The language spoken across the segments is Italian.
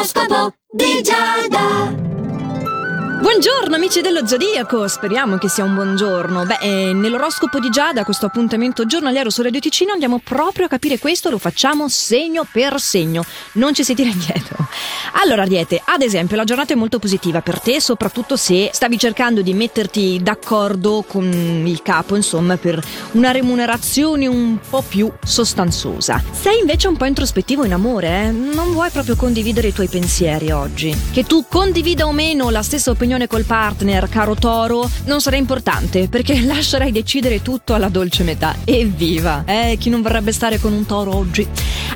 L'oroscopo di Giada. Buongiorno amici dello Zodiaco, speriamo che sia un buon giorno. Beh, eh, nell'oroscopo di Giada, questo appuntamento giornaliero su Radio Ticino, andiamo proprio a capire questo, lo facciamo segno per segno, non ci si tira indietro. Allora, Ariete, ad esempio, la giornata è molto positiva per te, soprattutto se stavi cercando di metterti d'accordo con il capo, insomma, per una remunerazione un po' più sostanziosa. Sei invece un po' introspettivo in amore, eh? Non vuoi proprio condividere i tuoi pensieri oggi. Che tu condivida o meno la stessa opinione riunione col partner, caro Toro, non sarà importante perché lascerai decidere tutto alla dolce metà. Evviva! Eh, chi non vorrebbe stare con un Toro oggi?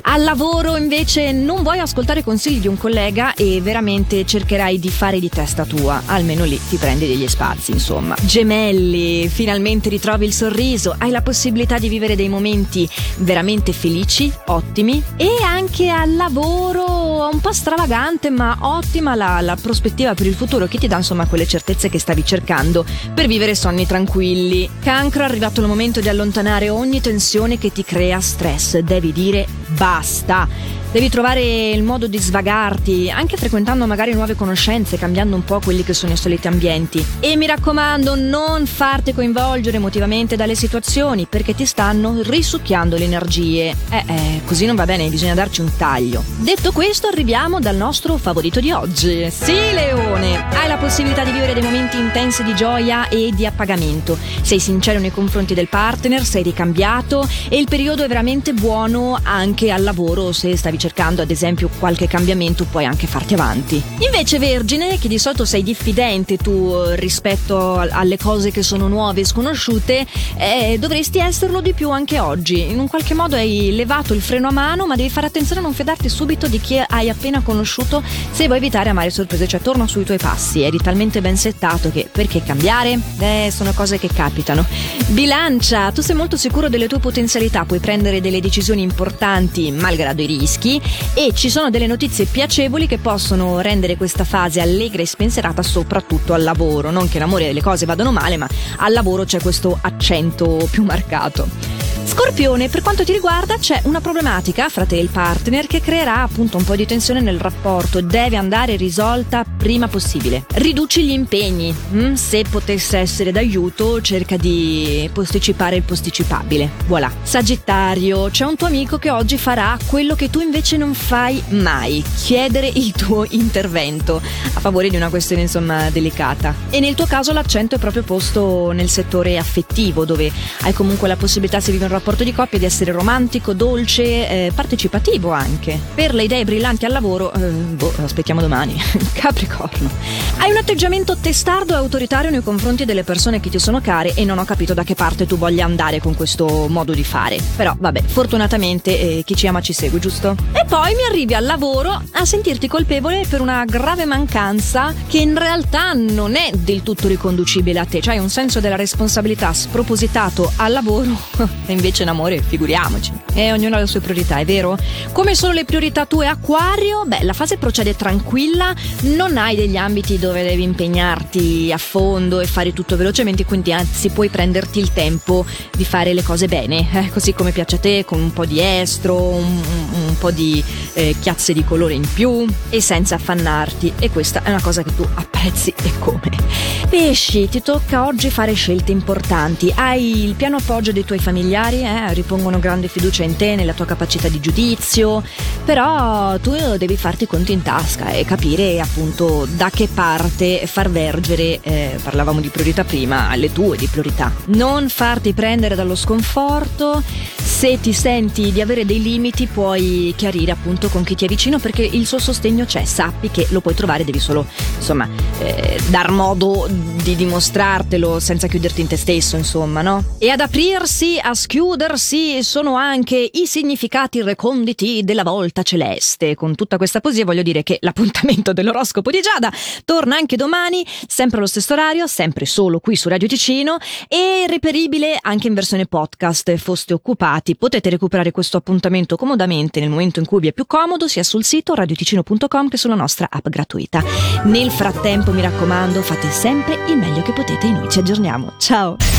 Al lavoro invece non vuoi ascoltare consigli di un collega e veramente cercherai di fare di testa tua, almeno lì ti prendi degli spazi, insomma. Gemelli, finalmente ritrovi il sorriso, hai la possibilità di vivere dei momenti veramente felici, ottimi e anche al lavoro un po' stravagante ma ottima la, la prospettiva per il futuro che ti dà insomma quelle certezze che stavi cercando per vivere sonni tranquilli. Cancro, è arrivato il momento di allontanare ogni tensione che ti crea stress. Devi dire basta. Devi trovare il modo di svagarti, anche frequentando magari nuove conoscenze, cambiando un po' quelli che sono i soliti ambienti. E mi raccomando, non farti coinvolgere emotivamente dalle situazioni, perché ti stanno risucchiando le energie. Eh, eh, così non va bene, bisogna darci un taglio. Detto questo, arriviamo dal nostro favorito di oggi. Sì, Leone! Hai la possibilità di vivere dei momenti intensi di gioia e di appagamento. Sei sincero nei confronti del partner, sei ricambiato e il periodo è veramente buono anche al lavoro se stavi cercando cercando ad esempio qualche cambiamento puoi anche farti avanti. Invece Vergine, che di solito sei diffidente tu eh, rispetto alle cose che sono nuove e sconosciute, eh, dovresti esserlo di più anche oggi. In un qualche modo hai levato il freno a mano, ma devi fare attenzione a non fidarti subito di chi hai appena conosciuto se vuoi evitare amare sorprese, cioè torna sui tuoi passi, eri talmente ben settato che perché cambiare? Eh, sono cose che capitano. Bilancia, tu sei molto sicuro delle tue potenzialità, puoi prendere delle decisioni importanti malgrado i rischi e ci sono delle notizie piacevoli che possono rendere questa fase allegra e spensierata soprattutto al lavoro. Non che l'amore e le cose vadano male, ma al lavoro c'è questo accento più marcato. Scorpione, per quanto ti riguarda c'è una problematica fra te e il partner che creerà appunto un po' di tensione nel rapporto, deve andare risolta prima possibile. Riduci gli impegni, mm? se potesse essere d'aiuto cerca di posticipare il posticipabile. Voilà. Sagittario, c'è un tuo amico che oggi farà quello che tu invece non fai mai, chiedere il tuo intervento a favore di una questione insomma delicata. E nel tuo caso l'accento è proprio posto nel settore affettivo dove hai comunque la possibilità se vivi un rapporto di coppia di essere romantico, dolce, eh, partecipativo anche. Per le idee brillanti al lavoro, eh, boh, aspettiamo domani. Capricorno. Hai un atteggiamento testardo e autoritario nei confronti delle persone che ti sono care e non ho capito da che parte tu voglia andare con questo modo di fare. Però, vabbè, fortunatamente eh, chi ci ama ci segue, giusto? E poi mi arrivi al lavoro a sentirti colpevole per una grave mancanza che in realtà non è del tutto riconducibile a te, cioè un senso della responsabilità spropositato al lavoro e invece in amore, figuriamoci. E ognuno ha le sue priorità, è vero? Come sono le priorità tue, Acquario? Beh, la fase procede tranquilla, non hai degli ambiti dove devi impegnarti a fondo e fare tutto velocemente, quindi anzi puoi prenderti il tempo di fare le cose bene, eh, così come piace a te, con un po' di estro, un, un po' di eh, chiazze di colore in più e senza affannarti. E questa è una cosa che tu apprezzi e come. Pesci, ti tocca oggi fare scelte importanti. Hai il piano appoggio dei tuoi familiari, eh? ripongono grande fiducia in te, nella tua capacità di giudizio, però tu devi farti conti in tasca e capire appunto da che parte far vergere, eh, parlavamo di priorità prima, le tue di priorità. Non farti prendere dallo sconforto, se ti senti di avere dei limiti puoi chiarire appunto con chi ti è vicino perché il suo sostegno c'è, sappi che lo puoi trovare, devi solo insomma eh, dar modo di dimostrartelo senza chiuderti in te stesso, insomma, no? E ad aprirsi, a schiudersi sono anche i significati reconditi della volta celeste. Con tutta questa poesia voglio dire che l'appuntamento dell'oroscopo di Giada torna anche domani, sempre allo stesso orario, sempre solo qui su Radio Ticino e reperibile anche in versione podcast. Foste occupati, potete recuperare questo appuntamento comodamente nel momento in cui vi è più comodo, sia sul sito radioticino.com che sulla nostra app gratuita. Nel frattempo, mi raccomando, fate sempre il meglio che potete e noi ci aggiorniamo. Ciao!